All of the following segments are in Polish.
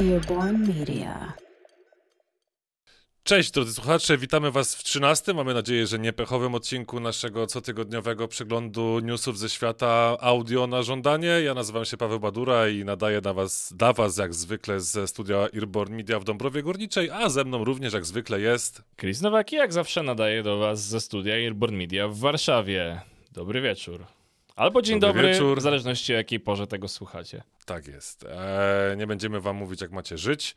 Earborn Media. Cześć drodzy słuchacze, witamy Was w 13, mamy nadzieję, że niepechowym odcinku naszego cotygodniowego przeglądu newsów ze świata audio na żądanie. Ja nazywam się Paweł Badura i nadaję na was, dla Was jak zwykle ze studia Earborn Media w Dąbrowie Górniczej, a ze mną również jak zwykle jest... Chris Nowaki jak zawsze nadaje do Was ze studia Earborn Media w Warszawie. Dobry wieczór. Albo dzień Dobry dobry, wieczór. w zależności o jakiej porze tego słuchacie. Tak jest. E, nie będziemy Wam mówić, jak macie żyć.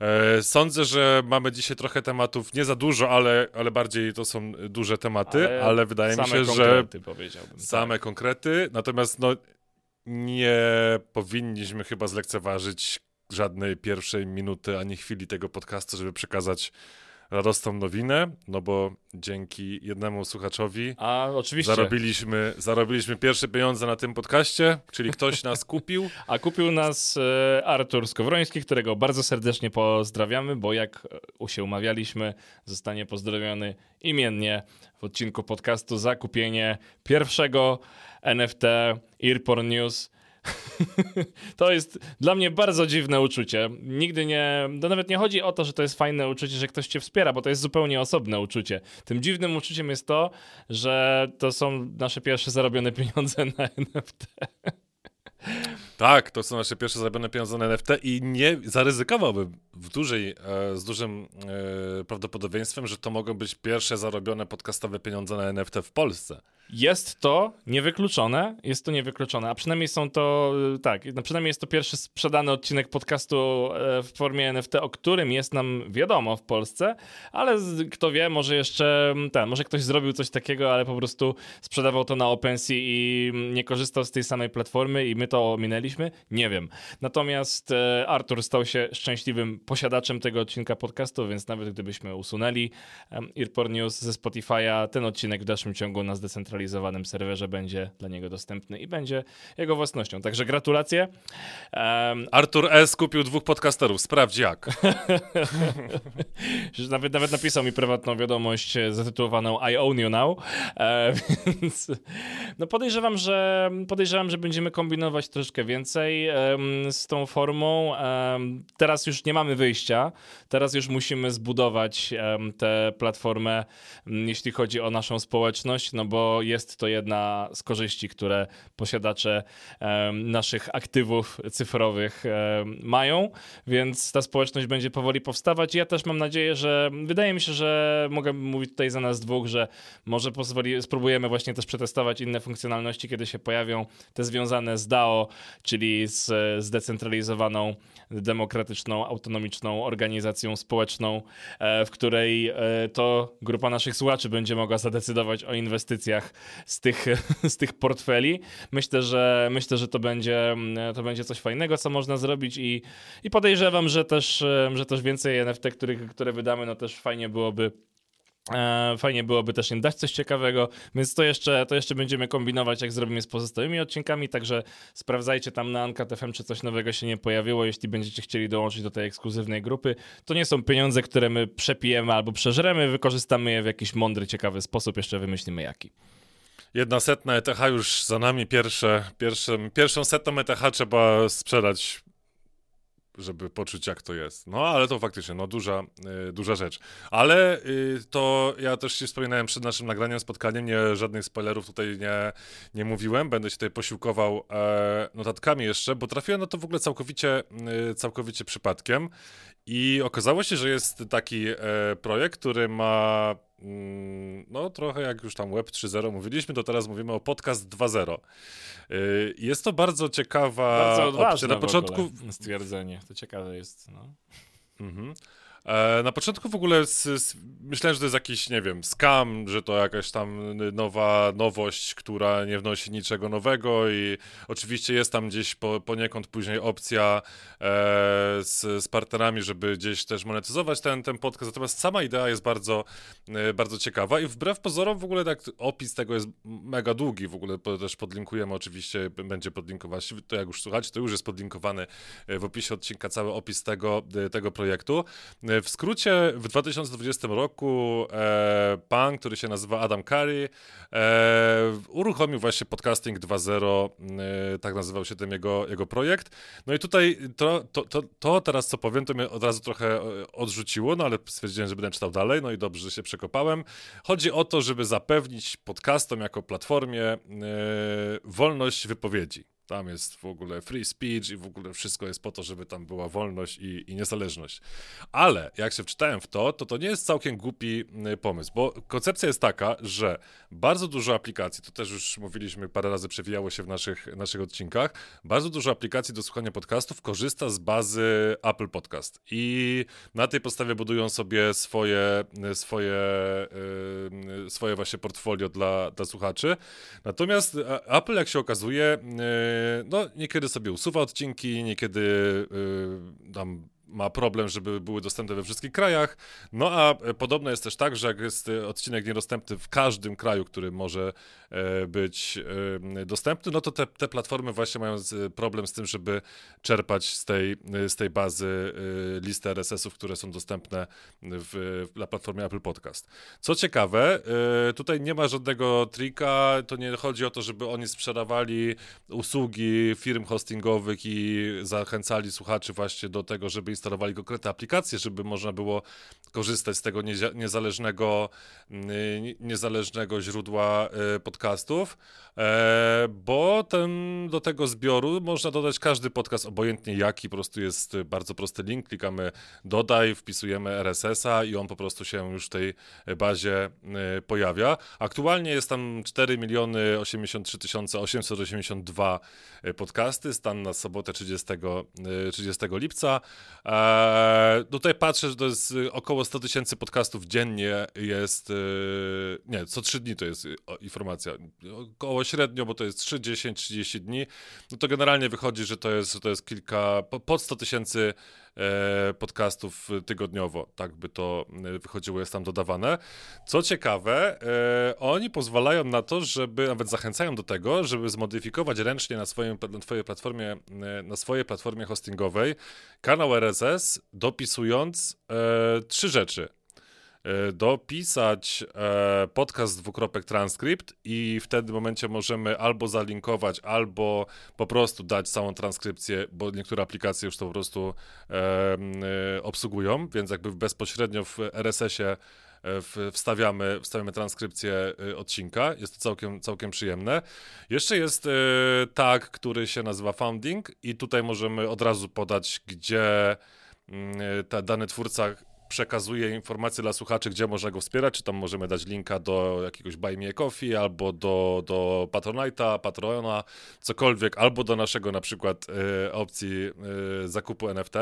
E, sądzę, że mamy dzisiaj trochę tematów, nie za dużo, ale, ale bardziej to są duże tematy, ale, wydaje mi się, że powiedziałbym. same tak. konkrety. Natomiast no, nie powinniśmy chyba zlekceważyć żadnej pierwszej minuty ani chwili tego podcastu, żeby przekazać radosną nowinę, no bo dzięki jednemu słuchaczowi A oczywiście. zarobiliśmy, zarobiliśmy pierwsze pieniądze na tym podcaście, czyli ktoś nas kupił. A kupił nas e, Artur Skowroński, którego bardzo serdecznie pozdrawiamy, bo jak się umawialiśmy, zostanie pozdrowiony imiennie w odcinku podcastu za kupienie pierwszego NFT Earporn News. to jest dla mnie bardzo dziwne uczucie. Nigdy nie. To nawet nie chodzi o to, że to jest fajne uczucie, że ktoś cię wspiera, bo to jest zupełnie osobne uczucie. Tym dziwnym uczuciem jest to, że to są nasze pierwsze zarobione pieniądze na NFT. Tak, to są nasze pierwsze zarobione pieniądze na NFT i nie zaryzykowałbym w dużej, e, z dużym e, prawdopodobieństwem, że to mogą być pierwsze zarobione podcastowe pieniądze na NFT w Polsce. Jest to niewykluczone, jest to niewykluczone, a przynajmniej są to, y, tak, no przynajmniej jest to pierwszy sprzedany odcinek podcastu e, w formie NFT, o którym jest nam wiadomo w Polsce, ale kto wie, może jeszcze ten, może ktoś zrobił coś takiego, ale po prostu sprzedawał to na OpenSea i nie korzystał z tej samej platformy i my to ominęliśmy, nie wiem. Natomiast e, Artur stał się szczęśliwym posiadaczem tego odcinka podcastu, więc nawet gdybyśmy usunęli Earport News ze Spotify'a, ten odcinek w dalszym ciągu na zdecentralizowanym serwerze będzie dla niego dostępny i będzie jego własnością. Także gratulacje. Em, Artur S. kupił dwóch podcasterów, sprawdź jak. nawet, nawet napisał mi prywatną wiadomość e, zatytułowaną I own you now, e, więc no podejrzewam, że podejrzewam, że będziemy kombinować troszeczkę więcej em, z tą formą. Teraz już nie mamy wyjścia, teraz już musimy zbudować tę platformę, m, jeśli chodzi o naszą społeczność, no bo jest to jedna z korzyści, które posiadacze naszych aktywów cyfrowych mają, więc ta społeczność będzie powoli powstawać. Ja też mam nadzieję, że wydaje mi się, że mogę mówić tutaj za nas dwóch, że może pozwoli, spróbujemy właśnie też przetestować inne funkcjonalności, kiedy się pojawią te związane z DAO, czyli z zdecentralizowaną, demokratyczną, autonomiczną organizacją społeczną, e, w której e, to grupa naszych słuchaczy będzie mogła zadecydować o inwestycjach z tych, z tych portfeli. Myślę, że myślę, że to będzie, to będzie coś fajnego, co można zrobić i, i podejrzewam, że też, e, że też więcej NFT, których, które wydamy, no też fajnie byłoby Fajnie byłoby też im dać coś ciekawego, więc to jeszcze, to jeszcze będziemy kombinować, jak zrobimy z pozostałymi odcinkami, także sprawdzajcie tam na Uncut FM, czy coś nowego się nie pojawiło, jeśli będziecie chcieli dołączyć do tej ekskluzywnej grupy. To nie są pieniądze, które my przepijemy albo przeżremy, wykorzystamy je w jakiś mądry, ciekawy sposób, jeszcze wymyślimy jaki. Jedna setna ETH już za nami, pierwsze, pierwszym, pierwszą setną ETH trzeba sprzedać, żeby poczuć jak to jest. No ale to faktycznie, no duża, y, duża rzecz. Ale y, to ja też się wspominałem przed naszym nagraniem, spotkaniem, nie, żadnych spoilerów tutaj nie, nie mówiłem, będę się tutaj posiłkował e, notatkami jeszcze, bo trafiłem na to w ogóle całkowicie, y, całkowicie przypadkiem i okazało się, że jest taki e, projekt, który ma no trochę jak już tam Web 3.0 mówiliśmy, to teraz mówimy o podcast 2.0. Y, Jest to bardzo ciekawa Bardzo opcja. Na początku, stwierdzenie, to ciekawe jest. No. Mhm. E, na początku w ogóle s, s, myślałem, że to jest jakiś, nie wiem, scam, że to jakaś tam nowa nowość, która nie wnosi niczego nowego i oczywiście jest tam gdzieś po, poniekąd później opcja e, z, z partnerami, żeby gdzieś też monetyzować ten, ten podcast, natomiast sama idea jest bardzo, e, bardzo ciekawa i wbrew pozorom w ogóle tak opis tego jest mega długi, w ogóle też podlinkujemy oczywiście, będzie podlinkować, to jak już słuchacie, to już jest podlinkowany e, w opisie odcinka cały opis tego, e, tego projektu. E, W skrócie, w 2020 roku e, pan, który się nazywa Adam Curry, e, uruchomił właśnie podcasting 2.0, e, tak nazywał się ten jego, jego projekt. No i tutaj to, to, to, to, teraz, co powiem, to mnie od razu trochę e, odrzuciło, no ale stwierdziłem, że będę czytał dalej, no i dobrze, że się przekopałem. Chodzi o to, żeby zapewnić podcastom jako platformie e, wolność wypowiedzi. Tam jest w ogóle free speech i w ogóle wszystko jest po to, żeby tam była wolność i, i niezależność. Ale jak się wczytałem w to, to to nie jest całkiem głupi y, pomysł, bo koncepcja jest taka, że bardzo dużo aplikacji, to też już mówiliśmy, parę razy przewijało się w naszych, naszych odcinkach, bardzo dużo aplikacji do słuchania podcastów korzysta z bazy Apple Podcast i na tej podstawie budują sobie swoje, swoje, yy, swoje właśnie portfolio dla, dla słuchaczy. Natomiast Apple, jak się okazuje, no, niekiedy sobie usuwa odcinki, niekiedy yy, tam ma problem, żeby były dostępne we wszystkich krajach. No a podobno jest też tak, że jak jest odcinek niedostępny w każdym kraju, który może e, być e, dostępny, no to te, te platformy właśnie mają problem z tym, żeby czerpać z tej, z tej bazy e, listę RSS-ów, które są dostępne w, na platformie Apple Podcast. Co ciekawe, tutaj nie ma żadnego trika, to nie chodzi o to, żeby oni sprzedawali usługi firm hostingowych i zachęcali słuchaczy właśnie do tego, żeby instalowali konkretne aplikacje, żeby można było korzystać z tego niezależnego, mm, niezależnego źródła e, podcastów, e, bo ten, do tego zbioru można dodać każdy podcast, obojętnie jaki, po prostu jest bardzo prosty link, klikamy dodaj, wpisujemy RSS-a i on po prostu się już w tej bazie e, pojawia. Aktualnie jest tam 4 miliony 83 882 podcasty, stan na sobotę 30, 30 lipca. Eee, tutaj patrzę, że to jest y, około 100 tysięcy podcastów dziennie jest, y, nie, co 3 dni to jest y, informacja, około średnio, bo to jest 3, 10, 30 dni, no to generalnie wychodzi, że to jest, że to jest kilka, pod 100 tysięcy podcastów tygodniowo, tak by to e, wychodziło, jest tam dodawane. Co ciekawe, e, oni pozwalają na to, żeby, nawet zachęcają do tego, żeby zmodyfikować ręcznie na, swoim, na, twojej platformie, na swojej platformie hostingowej kanał RSS, dopisując e, trzy rzeczy. E, dopisać e, podcast dwukropek transkrypt i w wtedy momencie możemy albo zalinkować, albo po prostu dać całą transkrypcję, bo niektóre aplikacje już to po prostu e, obsługują, więc jakby bezpośrednio w RSS-ie wstawiamy, wstawiamy transkrypcję odcinka. Jest to całkiem, całkiem przyjemne. Jeszcze jest tag, który się nazywa Founding i tutaj możemy od razu podać, gdzie ta dany twórca przekazuje informacje dla słuchaczy, gdzie można go wspierać, czy tam możemy dać linka do jakiegoś Buy Me Coffee, albo do, do Patronite'a, Patrona, cokolwiek, albo do naszego na przykład y, opcji y, zakupu NFT,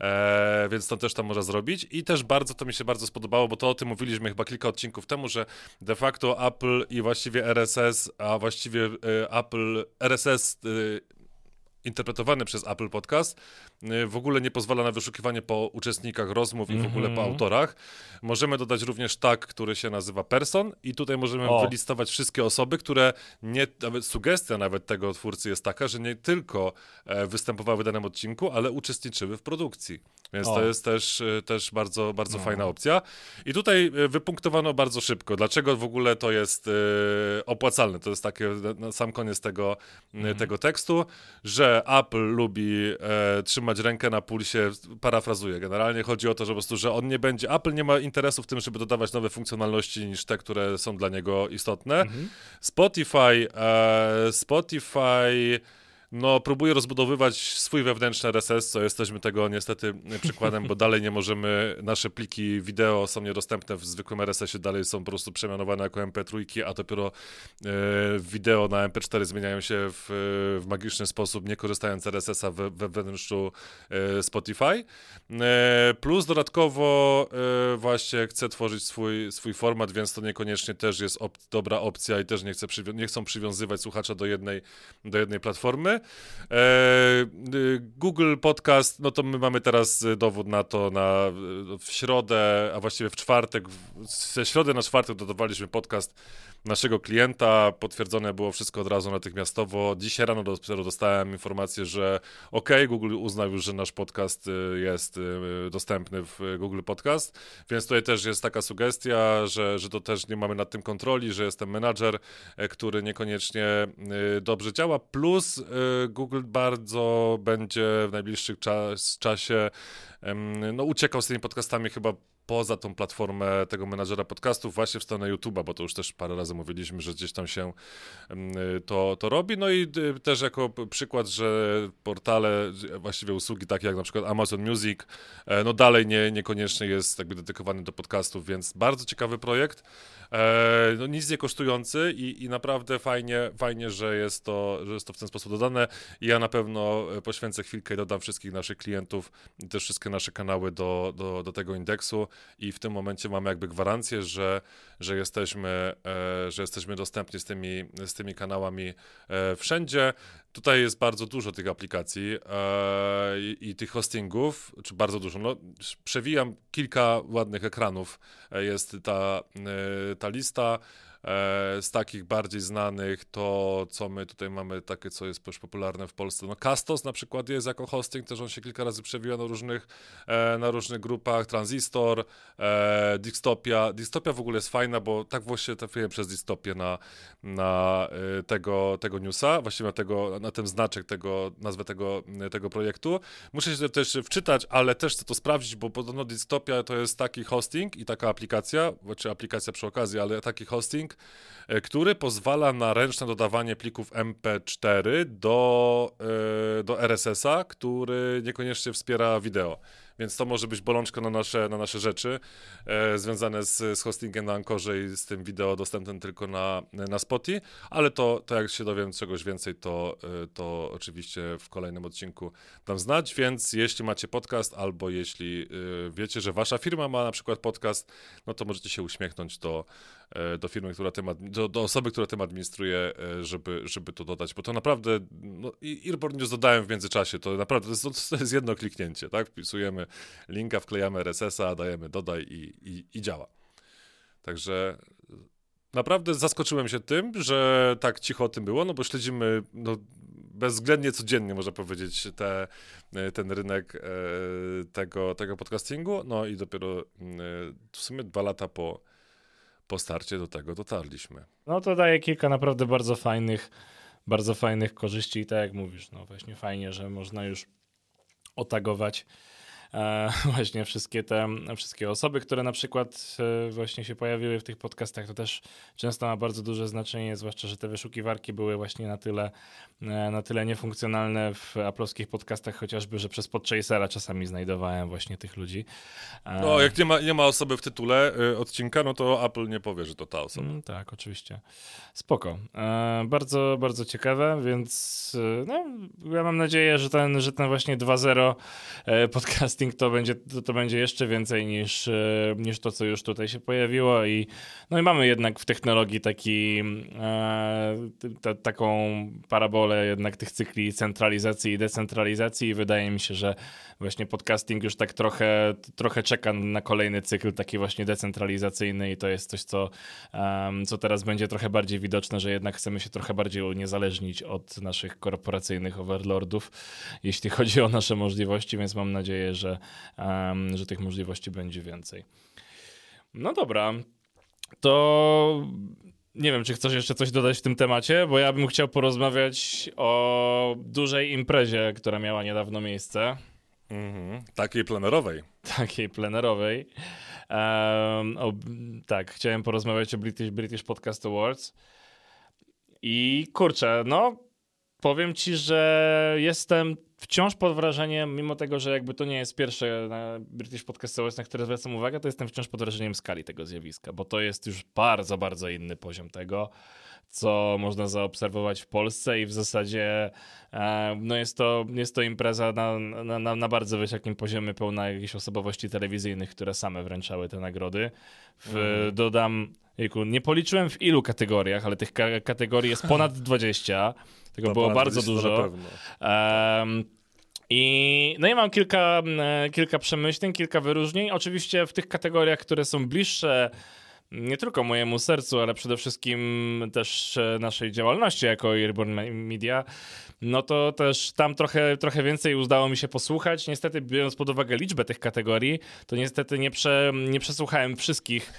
e, więc to też tam można zrobić. I też bardzo, to mi się bardzo spodobało, bo to o tym mówiliśmy chyba kilka odcinków temu, że de facto Apple i właściwie RSS, a właściwie y, Apple, RSS interpretowany przez Apple Podcast w ogóle nie pozwala na wyszukiwanie po uczestnikach rozmów i w ogóle po mhm. autorach. Możemy dodać również tag, który się nazywa person i tutaj możemy o. wylistować wszystkie osoby, które nie, nawet sugestia nawet tego twórcy jest taka, że nie tylko e, występowały w danym odcinku, ale uczestniczyły w produkcji. Więc o. to jest też, e, też bardzo, bardzo no. fajna opcja. I tutaj e, wypunktowano bardzo szybko, dlaczego w ogóle to jest opłacalne. To jest takie na sam koniec tego, mhm. tego tekstu, że Apple lubi e, trzymać rękę na pulsie, parafrazuję. Generalnie chodzi o to, że po prostu, że on nie będzie, Apple nie ma interesu w tym, żeby dodawać nowe funkcjonalności niż te, które są dla niego istotne. Mhm. Spotify, e, Spotify no, próbuje rozbudowywać swój wewnętrzny RSS, co jesteśmy tego niestety przykładem, bo dalej nie możemy, nasze pliki wideo są niedostępne w zwykłym RSS-ie, dalej są po prostu przemianowane jako MP3, a dopiero e, wideo na MP4 zmieniają się w, w magiczny sposób, nie korzystając z RSS-a we, we wnętrzu e, Spotify. E, plus dodatkowo e, właśnie chce tworzyć swój, swój format, więc to niekoniecznie też jest op dobra opcja i też nie, chce nie chcą przywiązywać słuchacza do jednej, do jednej platformy. Google Podcast, no to my mamy teraz dowód na to na, w środę, a właściwie w czwartek, ze środy na czwartek dodawaliśmy podcast naszego klienta. Potwierdzone było wszystko od razu natychmiastowo. Dzisiaj rano dopiero dostałem informację, że ok, Google uznał już, że nasz podcast y, jest y, dostępny w Google Podcast, więc tutaj też jest taka sugestia, że, że to też nie mamy nad tym kontroli, że jestem menadżer, e, który niekoniecznie y, dobrze działa, plus Google bardzo będzie w najbliższym czas, czasie no, uciekał z tymi podcastami chyba poza tą platformę tego menadżera podcastów właśnie w stronę YouTube'a, bo to już też parę razy mówiliśmy, że gdzieś tam się to, to robi. No i y, też jako przykład, że portale, właściwie usługi takie jak na przykład Amazon Music, e, no dalej nie, niekoniecznie jest jakby dedykowany do podcastów, więc bardzo ciekawy projekt. E, no nic nie kosztujący i, i naprawdę fajnie, fajnie że, jest to, że jest to w ten sposób dodane. I ja na pewno e, poświęcę chwilkę i dodam wszystkich naszych klientów też wszystkie nasze kanały do, do, do tego indeksu i w tym momencie mamy jakby gwarancję, że, że, jesteśmy, e, że jesteśmy dostępni z tymi, z tymi kanałami wszędzie. Tutaj jest bardzo dużo tych aplikacji e, i, tych hostingów, czy bardzo dużo. No, przewijam kilka ładnych ekranów. E, jest ta, e, ta lista. E, z takich bardziej znanych to, co my tutaj mamy, takie, co jest już popularne w Polsce. No Castos na przykład jest jako hosting, też on się kilka razy przewija na różnych, e, na różnych grupach. Transistor, e, Distopia. Distopia w ogóle jest fajna, bo tak właśnie trafiłem przez Distopię na, na tego, tego newsa, właściwie na, tego, na ten znaczek tego, nazwę tego, tego projektu. Muszę się też wczytać, ale też chcę to sprawdzić, bo podobno Distopia to jest taki hosting i taka aplikacja, czy aplikacja przy okazji, ale taki hosting, E, który pozwala na ręczne dodawanie plików MP4 do, e, do RSS-a, który niekoniecznie wspiera wideo. Więc to może być bolączka na nasze, na nasze rzeczy e, związane z, z hostingiem na Ankorze i z tym wideo dostępnym tylko na, na Spotify, ale to, to jak się dowiem czegoś więcej, to, e, to oczywiście w kolejnym odcinku dam znać, więc jeśli macie podcast albo jeśli wiecie, że wasza firma ma na przykład podcast, no to możecie się uśmiechnąć do, do firmy, która tym, do, do osoby, która tym administruje, e, żeby, żeby to dodać, bo to naprawdę, no, Earborn News dodałem w międzyczasie, to naprawdę to jest, to jest jedno kliknięcie, tak, wpisujemy linka, wklejamy RSS-a, dajemy dodaj i, i, i działa. Także naprawdę zaskoczyłem się tym, że tak cicho o tym było, no bo śledzimy no, bezwzględnie codziennie, można powiedzieć, te, ten rynek e, tego, tego podcastingu. No i dopiero e, w sumie dwa lata po, po starcie do tego dotarliśmy. No to daje kilka naprawdę bardzo fajnych, bardzo fajnych korzyści i tak jak mówisz, no właśnie fajnie, że można już otagować właśnie wszystkie te wszystkie osoby, które na przykład e, właśnie się pojawiły w tych podcastach, to też często ma bardzo duże znaczenie, zwłaszcza, że te wyszukiwarki były właśnie na tyle, e, na tyle niefunkcjonalne w aplowskich podcastach, chociażby, że przez Podchasera czasami znajdowałem właśnie tych ludzi. No, jak nie ma, nie ma osoby w tytule odcinka, no to Apple nie powie, że to ta osoba. Mm, tak, oczywiście. Spoko. bardzo, bardzo ciekawe, więc no, ja mam nadzieję, że ten, że ten właśnie 2.0 podcasting to będzie, to, to będzie jeszcze więcej niż, e, niż to, co już tutaj się pojawiło. I no i mamy jednak w technologii taki e, taką parabolę jednak tych cykli centralizacji i decentralizacji. I wydaje mi się, że właśnie podcasting już tak trochę, trochę czeka na kolejny cykl taki właśnie decentralizacyjny. I to jest coś, co, um, co teraz będzie trochę bardziej widoczne, że jednak chcemy się trochę bardziej uniezależnić od naszych korporacyjnych overlordów, jeśli chodzi o nasze możliwości, więc mam nadzieję, że, um, że tych możliwości będzie więcej. No dobra, to nie wiem, czy chcesz jeszcze coś dodać w tym temacie, bo ja bym chciał porozmawiać o dużej imprezie, która miała niedawno miejsce. Mhm. Takiej plenerowej. Takiej plenerowej. Um, o, tak, chciałem porozmawiać o British, British Podcast Awards. I kurczę, no powiem ci, że jestem wciąż pod wrażeniem, mimo tego, że jakby to nie jest pierwsze na British Podcast Awards, na które zwracam uwagę, to jestem wciąż pod wrażeniem skali tego zjawiska, bo to jest już bardzo, bardzo inny poziom tego co można zaobserwować w Polsce i w zasadzie e, no jest, to, jest to impreza na, na, na bardzo wysokim poziomie, pełna jakichś osobowości telewizyjnych, które same wręczały te nagrody. W, mm. Dodam, jejku, nie policzyłem w ilu kategoriach, ale tych ka kategorii jest ponad 20. Tego No, było bardzo 20 to dużo. I no i mam kilka, e, kilka przemyśleń, kilka wyróżnień. Oczywiście w tych kategoriach, które są bliższe nie tylko mojemu sercu, ale przede wszystkim też e, naszej działalności jako Airborne Me- Media, no to też tam trochę, trochę więcej udało mi się posłuchać. Niestety, biorąc pod uwagę liczbę tych kategorii, to niestety nie, prze, nie przesłuchałem wszystkich.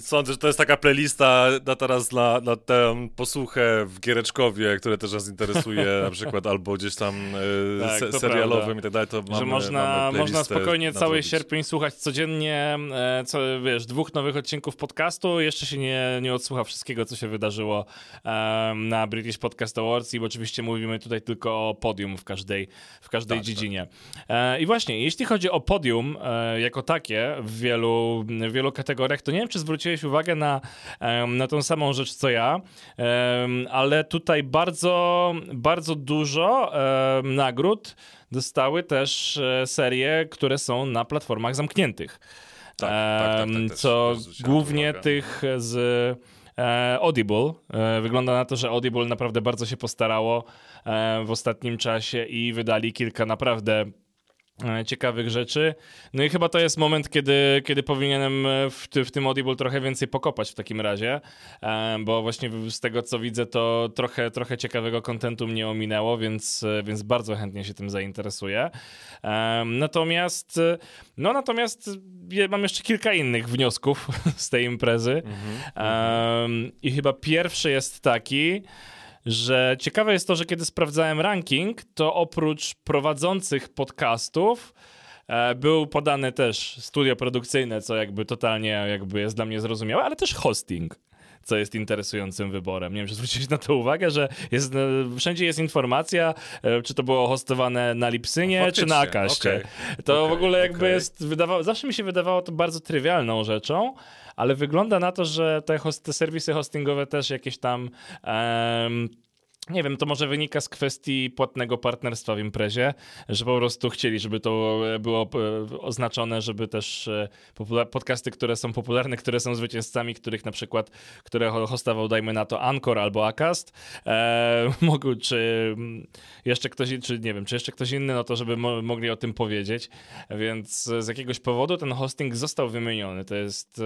Sądzę, że to jest taka playlista na teraz na, na tę posłuchę w Giereczkowie, które też nas interesuje, na przykład, albo gdzieś tam e, Tak, se, serialowym prawda. i tak dalej, to mamy, że można, można spokojnie cały sierpień słuchać codziennie, e, co, wiesz, dwóch nowych odcinków podcastu. Jeszcze się nie, nie odsłucha wszystkiego, co się wydarzyło em, na British Podcast Awards i oczywiście mówimy tutaj tylko o podium w każdej, w każdej Tak, dziedzinie. E, I właśnie, jeśli chodzi o podium e, jako takie w wielu, w wielu kategoriach, to nie wiem, czy zwróciłeś uwagę na, na tą samą rzecz, co ja, ale tutaj bardzo, bardzo dużo nagród dostały też e, serie, które są na platformach zamkniętych. Tak, tak, tak, tak, co głównie tych z e, Audible. E, wygląda na to, że Audible naprawdę bardzo się postarało w ostatnim czasie i wydali kilka naprawdę ciekawych rzeczy. No i chyba to jest moment, kiedy, kiedy powinienem e, w, ty, w tym Audible trochę więcej pokopać w takim razie, e, bo właśnie z tego, co widzę, to trochę, trochę ciekawego kontentu mnie ominęło, więc, e, więc bardzo chętnie się tym zainteresuję. E, Natomiast, e, no natomiast mam jeszcze kilka innych wniosków z tej imprezy. Em, I chyba pierwszy jest taki, że ciekawe jest to, że kiedy sprawdzałem ranking, to oprócz prowadzących podcastów e, był podany też studio produkcyjne, co jakby totalnie jakby jest dla mnie zrozumiałe, ale też hosting. Co jest interesującym wyborem. Nie wiem, czy zwróciłeś na to uwagę, że jest, e, wszędzie jest informacja, e, czy to było hostowane na Lipsynie, czy na Akaście. okej. To w Okej, ogóle jakby okej. jest, wydawało, zawsze mi się wydawało to bardzo trywialną rzeczą, ale wygląda na to, że te, host, te serwisy hostingowe też jakieś tam. em, nie wiem, to może wynika z kwestii płatnego partnerstwa w imprezie, że po prostu chcieli, żeby to e, było e, oznaczone, żeby też e, podcasty, które są popularne, które są zwycięzcami, których na przykład, które ho- hostował, dajmy na to Anchor albo Acast, e, mogły, czy mm, jeszcze ktoś, czy nie wiem, czy jeszcze ktoś inny, no to żeby mo- mogli o tym powiedzieć, więc z jakiegoś powodu ten hosting został wymieniony. To jest,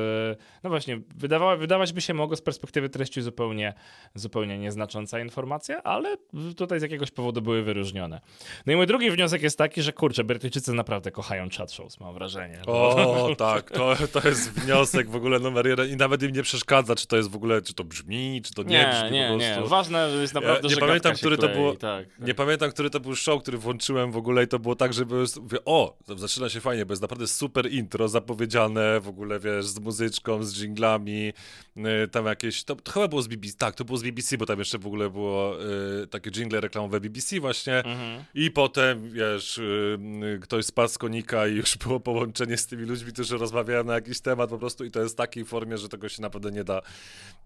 no właśnie, wydawa- wydawać by się mogło z perspektywy treści zupełnie, zupełnie nieznacząca informacja, ale tutaj z jakiegoś powodu były wyróżnione. No i mój drugi wniosek jest taki, że kurczę, Brytyjczycy naprawdę kochają chat shows, mam wrażenie. O, tak, to, to jest wniosek w ogóle numer jeden i nawet im nie przeszkadza, czy to jest w ogóle, czy to brzmi, czy to nie, nie, brzmi nie, po nie. prostu. Ważne jest naprawdę, nie że pamiętam, który to było- Tak. Nie pamiętam, który to był show, który włączyłem w ogóle i to było tak, że mówię, o, zaczyna się fajnie, bo jest naprawdę super intro, zapowiedziane w ogóle, wiesz, z muzyczką, z dżinglami, y, tam jakieś, to, to chyba było z BBC, tak, to było z BBC, bo tam jeszcze w ogóle było y, takie jingle reklamowe BBC właśnie Mhm. i potem, wiesz, y, y, ktoś spadł z konika i już było połączenie z tymi ludźmi, którzy rozmawiają na jakiś temat po prostu i to jest w takiej formie, że tego się naprawdę nie da,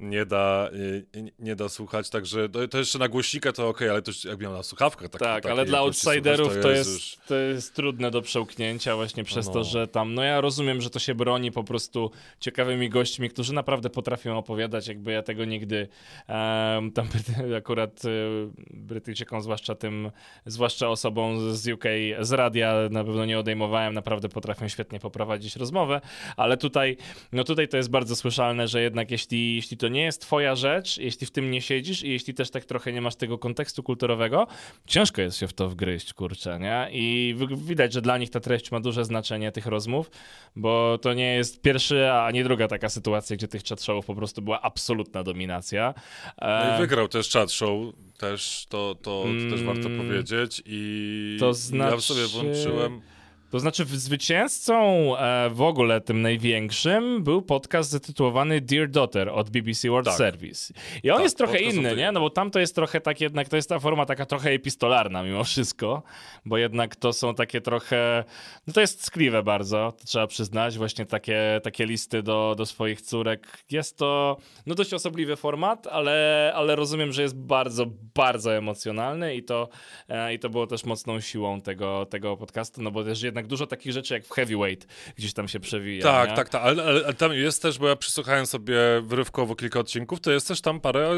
nie da, y, nie, nie da słuchać, także to, to jeszcze na głośnika to okej, ale to już jak miał na słuchawkach. Tak, Tak, ale dla outsiderów to już- jest, to jest trudne do przełknięcia właśnie przez No. to, że tam, no ja rozumiem, że to się broni po prostu ciekawymi gośćmi, którzy naprawdę potrafią opowiadać, jakby ja tego nigdy em, tam akurat y, Brytyjczykom, zwłaszcza tym, zwłaszcza osobom z UK, z radia na pewno nie odejmowałem, naprawdę potrafią świetnie poprowadzić rozmowę, ale tutaj, no tutaj to jest bardzo słyszalne, że jednak jeśli, jeśli to nie jest twoja rzecz, jeśli w tym nie siedzisz i jeśli też tak trochę nie masz tego kontekstu kulturowego, ciężko jest się w to wgryźć, kurczę, nie? I wi- widać, że dla nich ta treść ma duże znaczenie tych rozmów, bo to nie jest pierwszy, a nie druga taka sytuacja, gdzie tych chat showów po prostu była absolutna dominacja. No E, i wygrał też chat show, też to, to, to też warto Mm, powiedzieć i to ja znaczy- sobie włączyłem... To znaczy, zwycięzcą e, w ogóle tym największym był podcast zatytułowany Dear Daughter od BBC World Tak. Service. I on Tak, jest trochę inny, nie? No bo tam to jest trochę tak jednak, to jest ta forma taka trochę epistolarna mimo wszystko, bo jednak to są takie trochę, no to jest skliwe bardzo, to trzeba przyznać, właśnie takie, takie listy do, do swoich córek. Jest to, no dość osobliwy format, ale, ale rozumiem, że jest bardzo, bardzo emocjonalny i to, e, i to było też mocną siłą tego, tego podcastu, no bo też jednak jednak dużo takich rzeczy jak w Heavyweight gdzieś tam się przewija. Tak, nie? tak, tak, ale, ale, ale tam jest też, bo ja przysłuchałem sobie wyrywkowo kilka odcinków, to jest też tam parę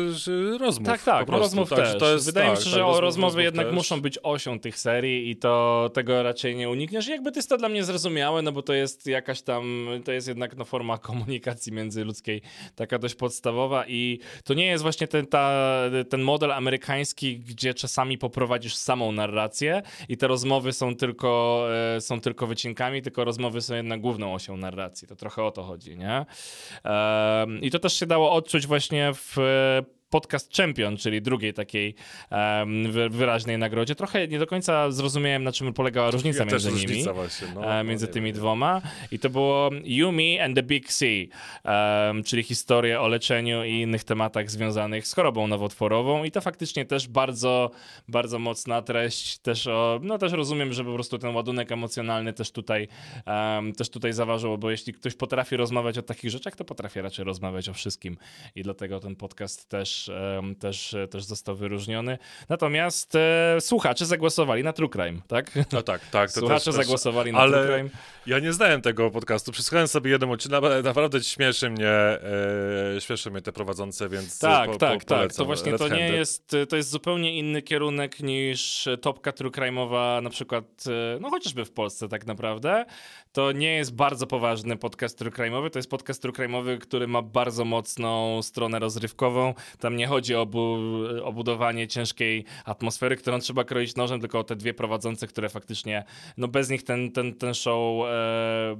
rozmów. Tak, tak, prostu. rozmów Także też. To jest, Wydaje tak, mi się, tak, że rozmów- rozmowy rozmów jednak też. muszą być osią tych serii i to tego raczej nie unikniesz. Jakby to jest to dla mnie zrozumiałe, no bo to jest jakaś tam, to jest jednak no, forma komunikacji międzyludzkiej, taka dość podstawowa i to nie jest właśnie ten, ta, ten model amerykański, gdzie czasami poprowadzisz samą narrację i te rozmowy są tylko, e, tylko wycinkami, tylko rozmowy są jednak główną osią narracji. To trochę o to chodzi, nie? I to też się dało odczuć właśnie w podcast Champion, czyli drugiej takiej wy- wyraźnej nagrodzie. Trochę nie do końca zrozumiałem, na czym polegała różnica Ja między nimi. różnica właśnie, no, e, no, między nie tymi wiem. dwoma. I to było Yumi and the Big C, em, czyli historię o leczeniu i innych tematach związanych z chorobą nowotworową. I to faktycznie też bardzo, bardzo mocna treść. Też, o, no też rozumiem, że po prostu ten ładunek emocjonalny też tutaj, em, też tutaj zaważył, bo jeśli ktoś potrafi rozmawiać o takich rzeczach, to potrafi raczej rozmawiać o wszystkim. I dlatego ten podcast też, em, też, też został wyróżniony. Natomiast e, słuchacze zagłosowali na True Crime, tak? No tak, tak. Słuchacze też, też, zagłosowali na ale True Crime. Ja nie znałem tego podcastu. Przesłuchałem sobie jeden odcinek. na- Naprawdę śmieszy mnie, e, śmieszy mnie te prowadzące, więc Tak, po, tak, po, tak. polecam. To właśnie to nie jest, to jest zupełnie inny kierunek niż topka true crime'owa na przykład, e, no chociażby w Polsce tak naprawdę. To nie jest bardzo poważny podcast true crime'owy, to jest podcast true crime'owy, który ma bardzo mocną stronę rozrywkową. Tam nie chodzi o, bu o budowanie ciężkiej atmosfery, którą trzeba kroić nożem, tylko o te dwie prowadzące, które faktycznie, no bez nich ten, ten, ten show e,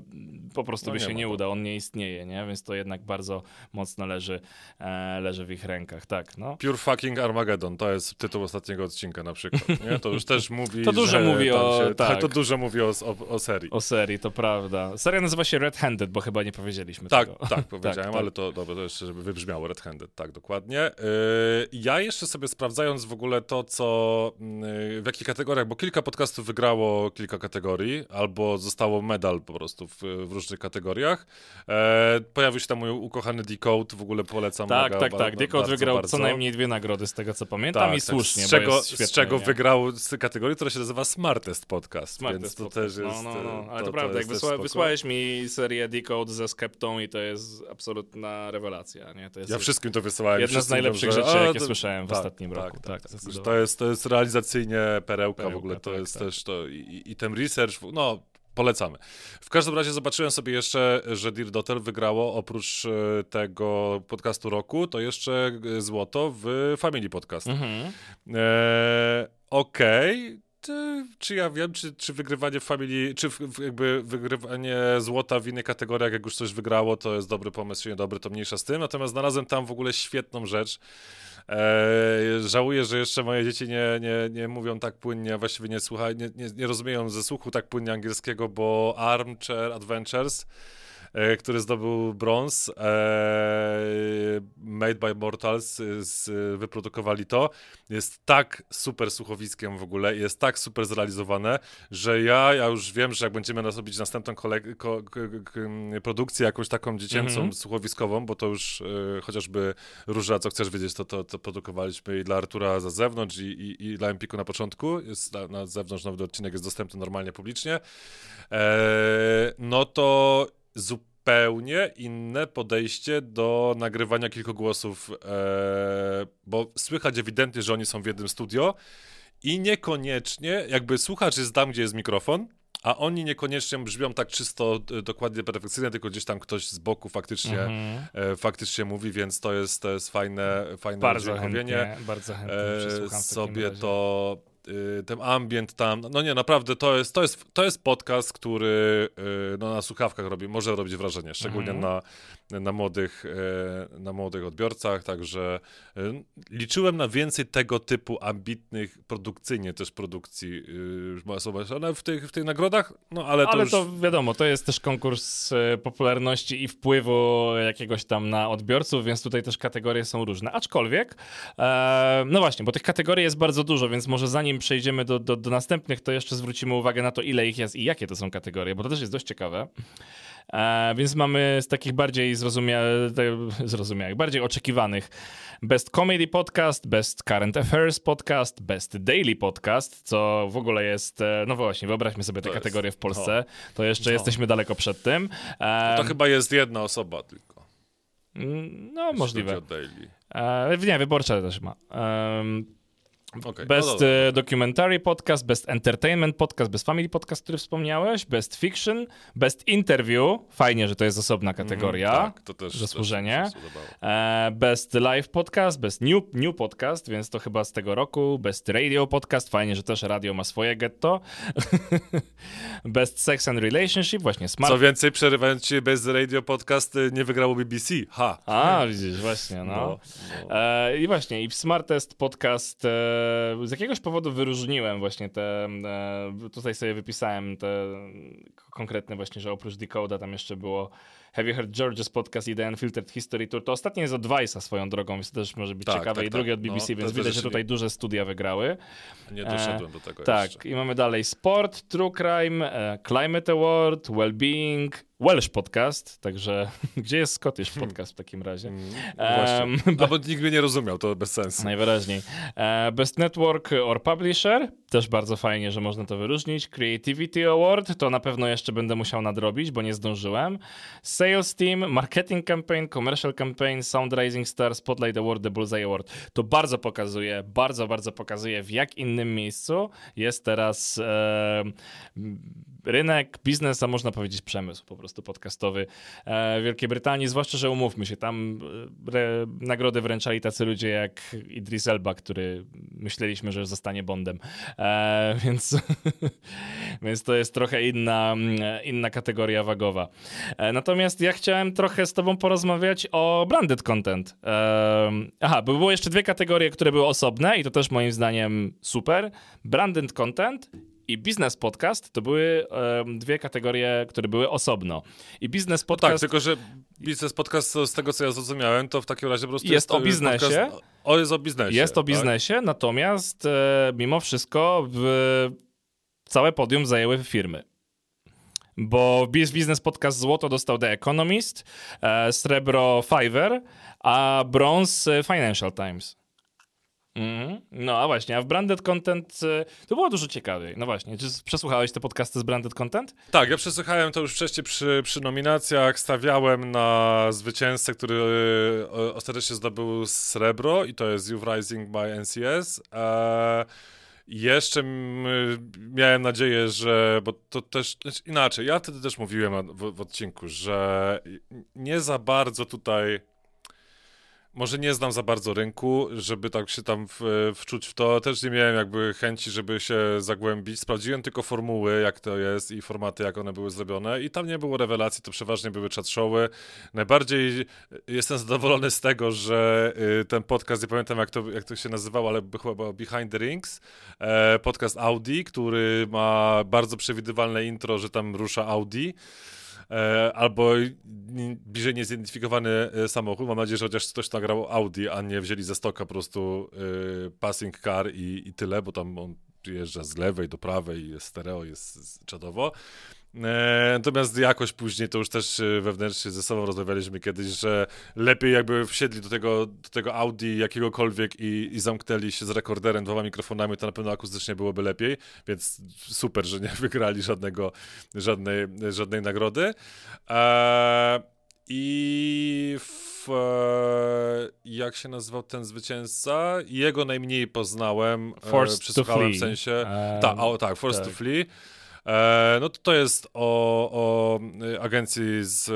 po prostu No by się nie to. udał, on nie istnieje, nie? Więc to jednak bardzo mocno leży, e, leży w ich rękach, tak, no. Pure fucking Armageddon, to jest tytuł ostatniego odcinka na przykład. Nie? To już też mówi, To dużo mówi o- Się, tak. To dużo mówi o, o, o serii. O serii, to prawda. Seria nazywa się Red Handed, bo chyba nie powiedzieliśmy Tak, tego. tak, powiedziałem, tak. ale to dobra, to jeszcze, żeby wybrzmiało Red-Handed, tak, dokładnie. Yy, ja jeszcze sobie sprawdzając w ogóle to, co, yy, w jakich kategoriach, bo kilka podcastów wygrało kilka kategorii, albo zostało medal po prostu w, w różnych kategoriach. E, pojawił się tam mój ukochany Decode, w ogóle polecam. Tak, mega, tak, ba- tak. Decode wygrał bardzo. co najmniej dwie nagrody, z tego co pamiętam, i słusznie, z czego, z czego nie? wygrał z kategorii, która się nazywa Smartest Podcast, Smartest więc to podcast. też jest... No, no, no. Ale to- to, to prawda, jest jak wysła, wysłałeś mi serię Decode ze Skeptą i to jest absolutna rewelacja, nie? To jest Ja wszystkim to wysyłałem. jedna z wszyscy najlepszych rzeczy, a, jakie to- słyszałem w tak, ostatnim tak, roku. Tak, tak. To jest, to jest realizacyjnie perełka, w Perełka, ogóle, to tak, jest tak. też to i, i ten research, no polecamy. W każdym razie zobaczyłem sobie jeszcze, że Dear Dotter wygrało oprócz e, tego podcastu roku, to jeszcze e, złoto w Family Podcast. Mhm. E, Okej. Czy, czy ja wiem, czy, czy wygrywanie w Family, czy jakby wygrywanie złota w innych kategoriach, jak już coś wygrało, to jest dobry pomysł, czy niedobry, to mniejsza z tym. Natomiast znalazłem tam w ogóle świetną rzecz. E, żałuję, że jeszcze moje dzieci nie, nie, nie mówią tak płynnie, właściwie nie, słucha, nie, nie, nie rozumieją ze słuchu tak płynnie angielskiego, bo Armchair Adventures, który zdobył brąz, e, Made by Mortals, e, wyprodukowali to, jest tak super słuchowiskiem w ogóle, jest tak super zrealizowane, że ja, ja już wiem, że jak będziemy robić następną produkcję jakąś taką dziecięcą, Mhm. słuchowiskową, bo to już e, chociażby Róża, co chcesz wiedzieć, to, to, to produkowaliśmy i dla Artura za zewnątrz i, i, i dla Empiku na początku, jest na, na zewnątrz nowy odcinek jest dostępny normalnie publicznie, e, no to zupełnie inne podejście do nagrywania kilku głosów, e, bo słychać ewidentnie, że oni są w jednym studio i niekoniecznie, jakby słuchacz jest tam, gdzie jest mikrofon, a oni niekoniecznie brzmią tak czysto, e, dokładnie perfekcyjnie, tylko gdzieś tam ktoś z boku faktycznie, Mhm. e, faktycznie mówi, więc to jest, to jest fajne, fajne Bardzo chętnie, bardzo chętnie E, sobie to ten ambient tam, no nie, naprawdę to jest, to jest, to jest podcast, który y, no, na słuchawkach robi, może robić wrażenie, szczególnie Mhm. na, na, młodych, y, na młodych odbiorcach, także y, liczyłem na więcej tego typu ambitnych, produkcyjnie też produkcji y, ale w tych, w tych nagrodach, no ale to Ale już... to wiadomo, to jest też konkurs popularności i wpływu jakiegoś tam na odbiorców, więc tutaj też kategorie są różne. Aczkolwiek, e, no właśnie, bo tych kategorii jest bardzo dużo, więc może zanim zanim przejdziemy do, do, do następnych, to jeszcze zwrócimy uwagę na to, ile ich jest i jakie to są kategorie, bo to też jest dość ciekawe. E, więc mamy z takich bardziej zrozumia zrozumiałych, bardziej oczekiwanych Best Comedy Podcast, Best Current Affairs Podcast, Best Daily Podcast, co w ogóle jest, e, no właśnie, wyobraźmy sobie te To kategorie jest- w Polsce, to jeszcze No. jesteśmy daleko przed tym. E, To chyba jest jedna osoba tylko. mm, no, możliwe. E, nie, wyborcza też ma. Em, Okay. Best no dobra. e, Documentary Podcast, Best Entertainment Podcast, Best Family Podcast, który wspomniałeś, Best Fiction, Best Interview, fajnie, że to jest osobna kategoria. Mhm, tak, to też zasłużenie. Też. E, Best Live Podcast, Best New, New Podcast, więc to chyba z tego roku. Best Radio Podcast, fajnie, że też radio ma swoje getto. Best Sex and Relationship, właśnie Smart. Co więcej, przerywając ci bez radio podcast y, nie wygrało BBC. Ha! A, widzisz, właśnie, no. No, no. E, I właśnie, i Smartest Podcast e, z jakiegoś powodu wyróżniłem właśnie te, e, tutaj sobie wypisałem te konkretne właśnie, że oprócz Decoda tam jeszcze było Have You Heard George's Podcast i The Unfiltered History Tour. To ostatnie jest od Vice'a swoją drogą, więc to też może być Tak, ciekawe tak, i drugie tak. od BBC, No, więc widać, że tutaj duże studia wygrały. Nie doszedłem do tego Tak, jeszcze. i mamy dalej Sport, True Crime, e, Climate Award, Wellbeing, Welsh Podcast, także gdzie jest Scottish Podcast w takim razie? Mm, Em, Właśnie. No bo nikt mnie nie rozumiał, to bez sensu. Najwyraźniej. E, Best Network or Publisher, też bardzo fajnie, że można to wyróżnić. Creativity Award, to na pewno jeszcze będę musiał nadrobić, bo nie zdążyłem. Sales Team, Marketing Campaign, Commercial Campaign, Sound Rising Star, Spotlight Award, The Bullseye Award. To bardzo pokazuje, bardzo, bardzo pokazuje, w jak innym miejscu jest teraz e, rynek, biznes, a można powiedzieć przemysł po prostu podcastowy e, Wielkiej Brytanii, zwłaszcza, że umówmy się, tam e, re, nagrody wręczali tacy ludzie jak Idris Elba, który myśleliśmy, że zostanie Bondem, e, więc, więc to jest trochę inna, inna kategoria wagowa. E, natomiast ja chciałem trochę z tobą porozmawiać o branded content. E, aha, bo były jeszcze dwie kategorie, które były osobne i to też moim zdaniem super. Branded content i Business Podcast to były em, dwie kategorie, które były osobno. I Tak, Podcast tylko że biznes podcast, z tego co ja zrozumiałem, to w takim razie po prostu Jest o y, biznesie. Podcast, o, jest o biznesie. jest o tak? biznesie, natomiast e, mimo wszystko w, całe podium zajęły firmy. Bo Biz- Business Podcast Złoto dostał The Economist, e, srebro Fiverr, a brąz e, Financial Times. Mhm. No a właśnie, a w Branded Content e, to było dużo ciekawiej. No właśnie, czy przesłuchałeś te podcasty z Branded Content? Tak, ja przesłuchałem to już wcześniej przy, przy nominacjach, stawiałem na zwycięzcę, który o- ostatecznie zdobył srebro i to jest Youth Rising by NCS. E, jeszcze m, miałem nadzieję, że, bo to też znaczy inaczej, ja wtedy też mówiłem w, w odcinku, że nie za bardzo tutaj może nie znam za bardzo rynku, żeby tak się tam w, wczuć w to. Też nie miałem jakby chęci, żeby się zagłębić. Sprawdziłem tylko formuły, jak to jest i formaty, jak one były zrobione i tam nie było rewelacji, to przeważnie były chat showy. Najbardziej jestem zadowolony z tego, że y, ten podcast, nie pamiętam jak to, jak to się nazywał, ale chyba Behind the Rings, e, podcast Audi, który ma bardzo przewidywalne intro, że tam rusza Audi. E, albo bliżej niezidentyfikowany e, samochód. Mam nadzieję, że chociaż ktoś nagrał Audi, a nie wzięli ze stoka po prostu e, passing car i, i tyle, bo tam on jeżdża z lewej do prawej, jest stereo, jest czadowo. E, Natomiast jakoś później to już też e, wewnętrznie ze sobą rozmawialiśmy kiedyś, że lepiej jakby wsiedli do tego, do tego Audi jakiegokolwiek i, i zamknęli się z rekorderem, dwoma mikrofonami, to na pewno akustycznie byłoby lepiej, więc super, że nie wygrali żadnego, żadnej, żadnej nagrody. E, I w, e, jak się nazywał ten zwycięzca? Jego najmniej poznałem. e, Forced to przesłuchałem Flee. w sensie. Em, Ta, o, tak, Forced tak. to Flee. E, no to to jest o, o y, agencji z,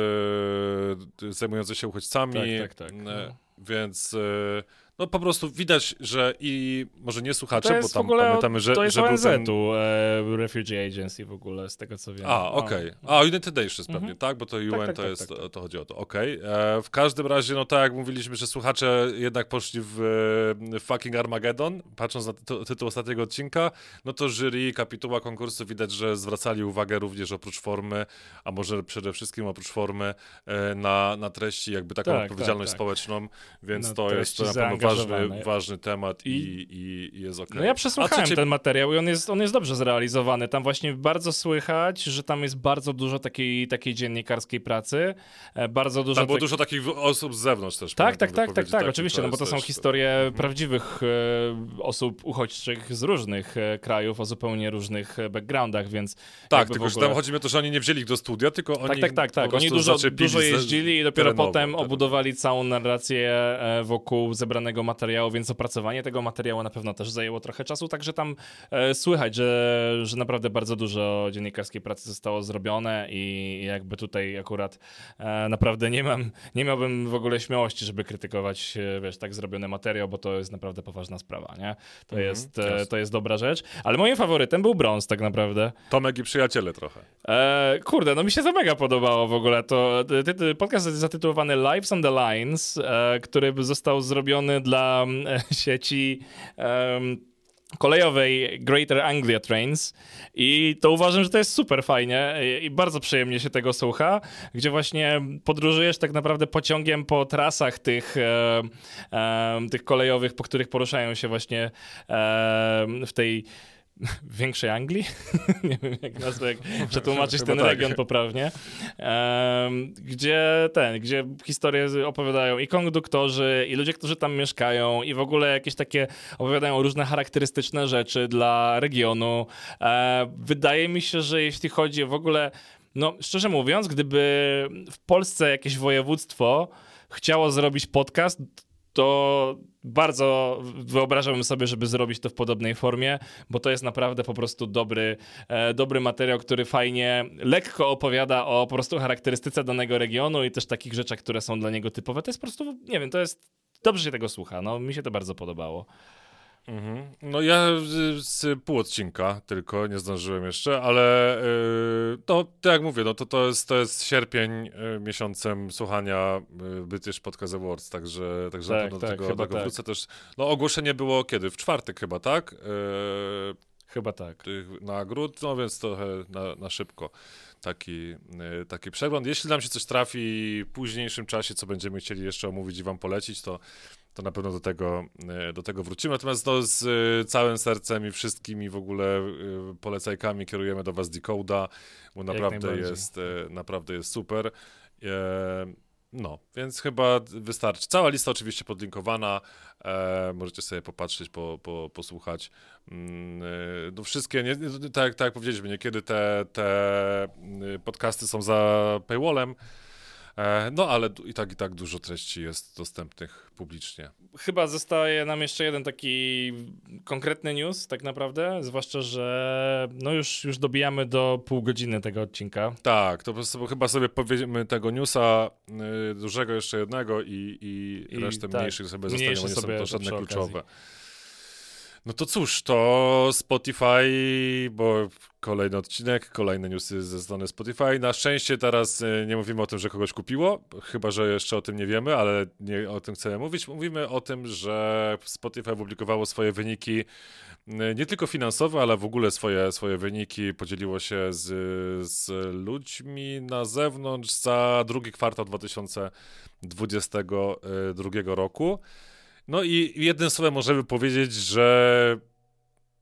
y, zajmującej się uchodźcami. Tak, tak, tak. E, No. Więc y, no po prostu widać, że i może nie słuchacze, To bo jest w tam pamiętamy, że, to jest że był ten... E, Refugee Agency w ogóle, z tego co wiem. A, No. okej. A, United Nations pewnie, Mhm. tak? Bo to UN tak, to tak, jest, tak, tak. o to chodzi o to. Okej. E, W każdym razie, no tak jak mówiliśmy, że słuchacze jednak poszli w, e, fucking Armageddon, patrząc na ty- tytuł ostatniego odcinka, no to jury, kapituła konkursu widać, że zwracali uwagę również oprócz formy, a może przede wszystkim oprócz formy, e, na, na treści, jakby taką Tak, odpowiedzialność tak, tak. społeczną, więc Na to jest to na pewno zaangażowany. ważny temat i, i, i jest okej. No ja przesłuchałem cię- ten materiał i on jest, on jest dobrze zrealizowany. Tam właśnie bardzo słychać, że tam jest bardzo dużo takiej, takiej dziennikarskiej pracy, e, bardzo dużo... Tam było tak- dużo takich osób z zewnątrz też. Tak, tak, tak, tak, tak, oczywiście, no bo to są historie prawdziwych e, osób uchodźczych z różnych e, krajów, o zupełnie różnych e, backgroundach, więc Tak, tylko że ogóle- tam chodzi mi o to, że oni nie wzięli ich do studia, tylko Tak, oni tak, tak, tak. po Oni dużo, dużo jeździli i dopiero terenowo, potem tak. obudowali całą narrację e, wokół zebranego materiału, więc opracowanie tego materiału na pewno też zajęło trochę czasu, także tam e, słychać, że, że naprawdę bardzo dużo dziennikarskiej pracy zostało zrobione i jakby tutaj akurat e, naprawdę nie mam, nie miałbym w ogóle śmiałości, żeby krytykować, e, wiesz, tak zrobiony materiał, bo to jest naprawdę poważna sprawa, nie? To, Mhm, jest, e, to jest dobra rzecz, ale moim faworytem był brąz tak naprawdę. Tomek i przyjaciele trochę. E, kurde, no mi się to mega podobało w ogóle. To ty, ty, podcast jest zatytułowany Lives on the Lines, e, który został zrobiony dla mm, e, sieci em, kolejowej Greater Anglia Trains. I to uważam, że to jest super fajnie i, bardzo przyjemnie się tego słucha, gdzie właśnie podróżujesz tak naprawdę pociągiem po trasach tych, e, tych kolejowych, po których poruszają się właśnie w tej większej Anglii? nie wiem jak nazwę, jak przetłumaczyć ten tak. region poprawnie. Em, gdzie ten, gdzie historie opowiadają i konduktorzy, i ludzie, którzy tam mieszkają, i w ogóle jakieś takie opowiadają różne charakterystyczne rzeczy dla regionu. E, wydaje mi się, że jeśli chodzi w ogóle, no szczerze mówiąc, gdyby w Polsce jakieś województwo chciało zrobić podcast, to bardzo wyobrażałbym sobie, żeby zrobić to w podobnej formie, bo to jest naprawdę po prostu dobry, e, dobry materiał, który fajnie, lekko opowiada o po prostu charakterystyce danego regionu i też takich rzeczach, które są dla niego typowe. To jest po prostu, nie wiem, to jest, dobrze się tego słucha, no mi się to bardzo podobało. Mhm. No ja z, pół odcinka tylko, nie zdążyłem jeszcze, ale yy, to tak jak mówię, no to, to, jest, to jest sierpień yy, miesiącem słuchania yy, British Podcast Awards, także, także na Tak, pewno tak, do tego, tego tak. wrócę też. No ogłoszenie było kiedy? W czwartek chyba, tak? Yy, Chyba tak. tych nagród, no więc trochę na, na szybko taki, y, taki przegląd. Jeśli nam się coś trafi w późniejszym czasie, co będziemy chcieli jeszcze omówić i wam polecić, to, to na pewno do tego, y, do tego wrócimy. Natomiast no, z y, całym sercem i wszystkimi w ogóle y, polecajkami kierujemy do was Decoda, bo naprawdę jest, naprawdę jest super. E, No, więc chyba wystarczy. Cała lista oczywiście podlinkowana. E, możecie sobie popatrzeć, po, po, posłuchać. Mm, e, no wszystkie, nie, tak, tak jak powiedzieliśmy, niekiedy te, te mm, podcasty są za paywallem, e, no ale i tak, i tak dużo treści jest dostępnych publicznie. Chyba zostaje nam jeszcze jeden taki konkretny news, tak naprawdę, zwłaszcza, że no już, już dobijamy do pół godziny tego odcinka. Tak, to po prostu chyba sobie powiemy tego newsa y, dużego jeszcze jednego i, i, I resztę tak, mniejszych sobie zostaniemy, nie są to żadne kluczowe. No to cóż, to Spotify, bo kolejny odcinek, kolejne newsy ze strony Spotify. Na szczęście teraz y, nie mówimy o tym, że kogoś kupiło, chyba że jeszcze o tym nie wiemy, ale nie o tym chcemy mówić. Mówimy o tym, że Spotify opublikowało swoje wyniki y, nie tylko finansowe, ale w ogóle swoje, swoje wyniki podzieliło się z, z ludźmi na zewnątrz za drugi kwartał 2022 roku. No i jednym słowem możemy powiedzieć, że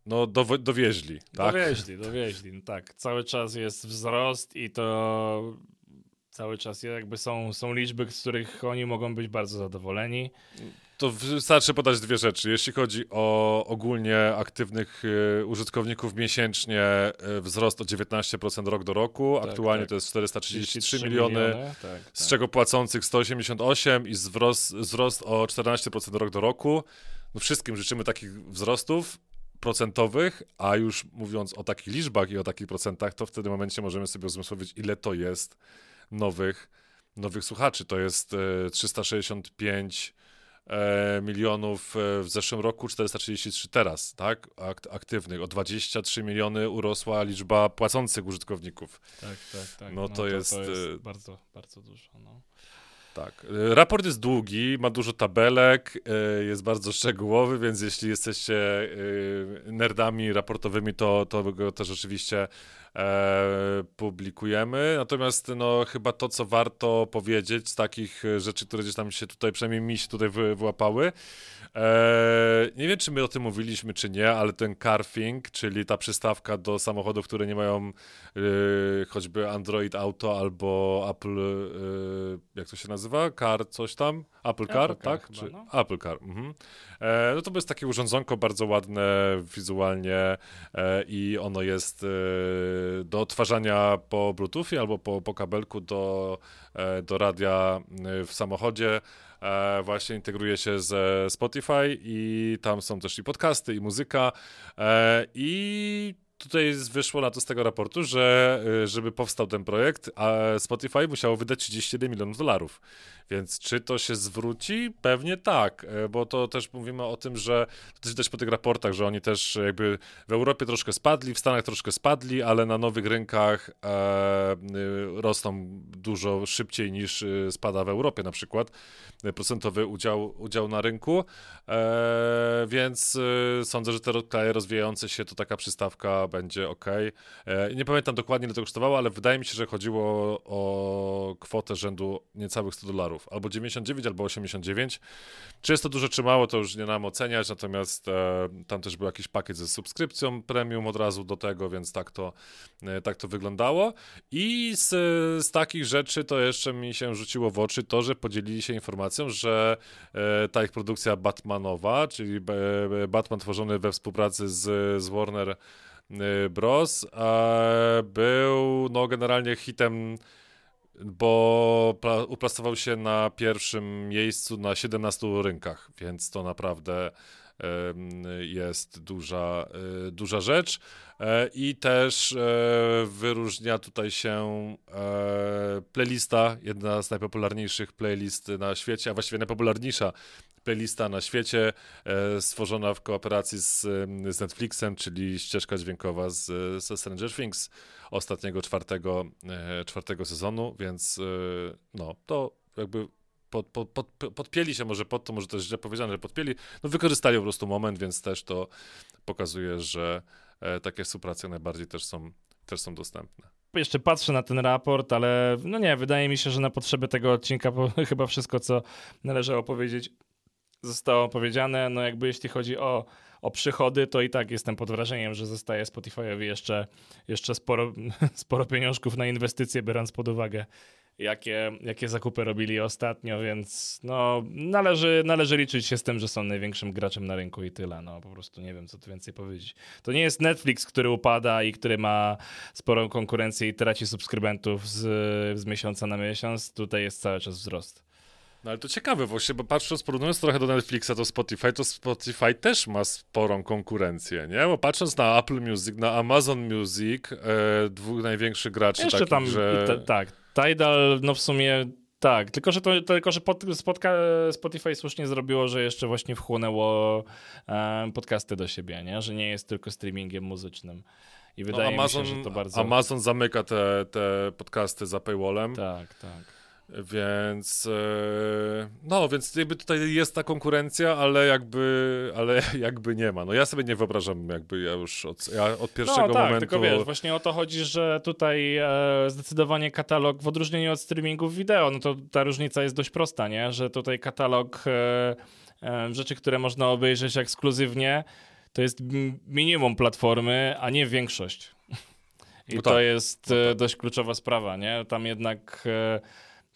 no dowo- dowieźli, tak? Dowieźli, dowieźli. No tak, cały czas jest wzrost i to cały czas jakby są, są liczby, z których oni mogą być bardzo zadowoleni. To wystarczy podać dwie rzeczy. Jeśli chodzi o ogólnie aktywnych e, użytkowników miesięcznie, e, wzrost o 19% rok do roku. Tak, Aktualnie tak. to jest 433 33 miliony, tak, z tak. czego płacących 188 i wzrost, wzrost o 14% rok do roku. No wszystkim życzymy takich wzrostów procentowych, a już mówiąc o takich liczbach i o takich procentach, to w tym momencie możemy sobie uzmysłowić, ile to jest nowych, nowych słuchaczy. To jest e, 365 e, milionów e, w zeszłym roku, 433 teraz, tak? Akt, aktywnych. O 23 miliony urosła liczba płacących użytkowników. Tak, tak, tak. No to jest, y- bardzo, bardzo dużo. No. Tak. E, raport jest długi, ma dużo tabelek, e, jest bardzo szczegółowy, więc jeśli jesteście e, nerdami raportowymi, to, to go też oczywiście publikujemy. Natomiast no, chyba to, co warto powiedzieć z takich rzeczy, które gdzieś tam się tutaj, przynajmniej mi się tutaj wyłapały, Eee, nie wiem, czy my o tym mówiliśmy, czy nie, ale ten carfing, czyli ta przystawka do samochodów, które nie mają yy, choćby Android Auto albo Apple, yy, jak to się nazywa? Car, coś tam? Apple Car, Apple tak? Chyba, no. Apple Car. Mhm. Eee, no to jest takie urządzonko bardzo ładne wizualnie e, i ono jest e, do odtwarzania po Bluetoothie albo po, po kabelku do, e, do radia w samochodzie. E, właśnie integruje się ze Spotify i tam są też i podcasty, i muzyka. E, i tutaj wyszło na to z tego raportu, że e, żeby powstał ten projekt, Spotify musiało wydać 31 milionów dolarów. Więc czy to się zwróci? Pewnie tak, e, bo to też mówimy o tym, że to też po tych raportach, że oni też jakby w Europie troszkę spadli, w Stanach troszkę spadli, ale na nowych rynkach e, e rosną dużo szybciej niż spada w Europie na przykład procentowy udział, udział na rynku, e, więc sądzę, że te kraje rozwijające się to taka przystawka będzie ok. E, nie pamiętam dokładnie ile to kosztowało, ale wydaje mi się, że chodziło o kwotę rzędu niecałych 100 dolarów albo 99, albo 89. Czy jest to dużo, czy mało, to już nie nam oceniać, natomiast e, tam też był jakiś pakiet ze subskrypcją premium od razu do tego, więc tak to, e, tak to wyglądało. I z, z takich rzeczy to jeszcze mi się rzuciło w oczy to, że podzielili się informacją, że ta ich produkcja Batmanowa, czyli Batman tworzony we współpracy z, z Warner Bros. był no generalnie hitem bo uplasował się na pierwszym miejscu na 17 rynkach, więc to naprawdę jest duża, e, duża rzecz. E, I też e, wyróżnia tutaj się playlista, jedna z najpopularniejszych playlist na świecie, a właściwie najpopularniejsza playlista na świecie, stworzona w kooperacji z, z Netflixem, czyli ścieżka dźwiękowa z, ze Stranger Things ostatniego czwartego, e, czwartego sezonu, więc e, no, to jakby pod, pod, pod, podpieli się może pod to, może też źle powiedziane, że podpieli, no wykorzystali po prostu moment, więc też to pokazuje, że e, takie współprace najbardziej też są, też są dostępne. Jeszcze patrzę na ten raport, ale no nie, wydaje mi się, że na potrzeby tego odcinka chyba wszystko, co należało powiedzieć, zostało powiedziane. No jakby jeśli chodzi o o przychody, to i tak jestem pod wrażeniem, że zostaje Spotify'owi jeszcze, jeszcze sporo, sporo pieniążków na inwestycje, biorąc pod uwagę jakie, jakie zakupy robili ostatnio, więc no, należy, należy liczyć się z tym, że są największym graczem na rynku i tyle. No, po prostu nie wiem, co tu więcej powiedzieć. To nie jest Netflix, który upada i który ma sporą konkurencję i traci subskrybentów z, z miesiąca na miesiąc. Tutaj jest cały czas wzrost. No ale to ciekawe właśnie, bo patrząc, porównując trochę do Netflixa, to Spotify, to Spotify też ma sporą konkurencję, nie? Bo patrząc na Apple Music, na Amazon Music, e, dwóch największych graczy Jeszcze takich, tam, że... Te, tak, Tidal, no w sumie tak, tylko że, to, tylko, że pod, spotka, Spotify słusznie zrobiło, że jeszcze właśnie wchłonęło e, podcasty do siebie, nie? Że nie jest tylko streamingiem muzycznym. I no, wydaje no, Amazon, mi się, że to bardzo... Amazon zamyka te, te podcasty za paywallem. Tak, tak. Więc e, no, więc jakby tutaj jest ta konkurencja, ale jakby, ale jakby nie ma. No ja sobie nie wyobrażam jakby ja już od, ja od pierwszego no, tak, momentu... tylko wiesz, właśnie o to chodzi, że tutaj e, zdecydowanie katalog, w odróżnieniu od streamingów wideo, no to ta różnica jest dość prosta, nie? Że tutaj katalog e, e, rzeczy, które można obejrzeć ekskluzywnie, to jest minimum platformy, a nie większość. I no to tak. jest no tak. dość kluczowa sprawa, nie? Tam jednak e,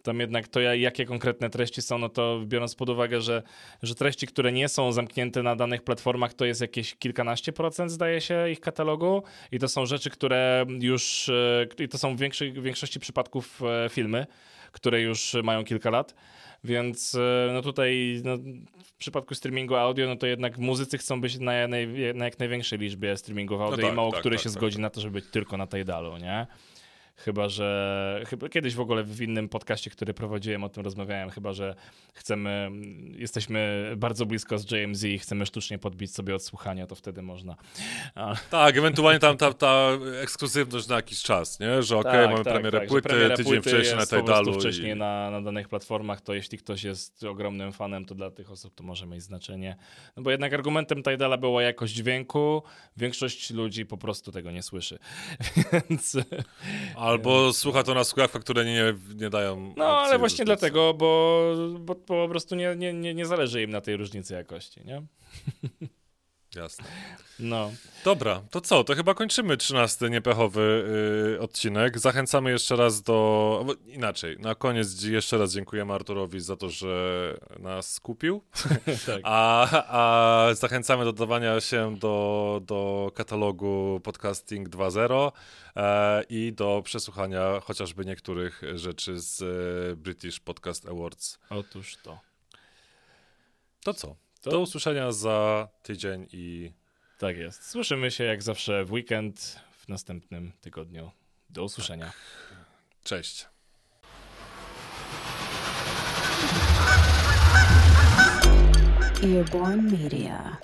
tam jednak to jakie konkretne treści są, no to biorąc pod uwagę, że, że treści, które nie są zamknięte na danych platformach, to jest jakieś kilkanaście procent, zdaje się, ich katalogu i to są rzeczy, które już, e, i to są w, większości przypadków e, filmy, które już mają kilka lat. Więc e, no tutaj no, w przypadku streamingu audio, no to jednak muzycy chcą być na, na jak największej liczbie streamingów audio no tak, i mało tak, który tak, się tak, zgodzi tak. na to, żeby być tylko na Tidalu, nie? Chyba, że chyba kiedyś w ogóle w innym podcaście, który prowadziłem, o tym rozmawiałem, chyba, że chcemy, jesteśmy bardzo blisko z JMZ i chcemy sztucznie podbić sobie odsłuchania, to wtedy można. A... Tak, ewentualnie tam ta, ta ekskluzywność na jakiś czas, nie? Że okej, okay, tak, mamy tak, premierę tak, płyty, tydzień płyty wcześniej na Tidalu. wcześniej i... na, na danych platformach, to jeśli ktoś jest ogromnym fanem, to dla tych osób to może mieć znaczenie. No bo jednak argumentem Tidala była jakość dźwięku, większość ludzi po prostu tego nie słyszy. Więc... Albo słucha to na słuchawkach, które nie, nie dają. No, ale właśnie dlatego, bo, bo, po prostu nie, nie, nie, nie zależy im na tej różnicy jakości, nie? Jasne. No. Dobra, to co? To chyba kończymy 13 niepechowy yy, odcinek. Zachęcamy jeszcze raz do. Inaczej, na koniec jeszcze raz dziękujemy Arturowi za to, że nas kupił. tak. a, a zachęcamy do dodawania się do, do katalogu Podcasting 2.0 e, i do przesłuchania chociażby niektórych rzeczy z e, British Podcast Awards. Otóż to. To co? To... Do usłyszenia za tydzień i. Tak jest. Słyszymy się jak zawsze w weekend w następnym tygodniu. Do usłyszenia. Tak. Cześć. Earborn Media.